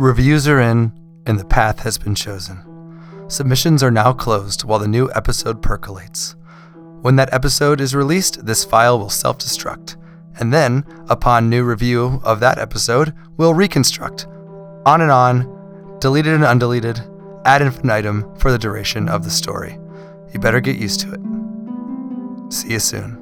Reviews are in, and the path has been chosen. Submissions are now closed while the new episode percolates. When that episode is released, this file will self destruct, and then, upon new review of that episode, we'll reconstruct. On and on, deleted and undeleted, ad infinitum for the duration of the story. You better get used to it. See you soon.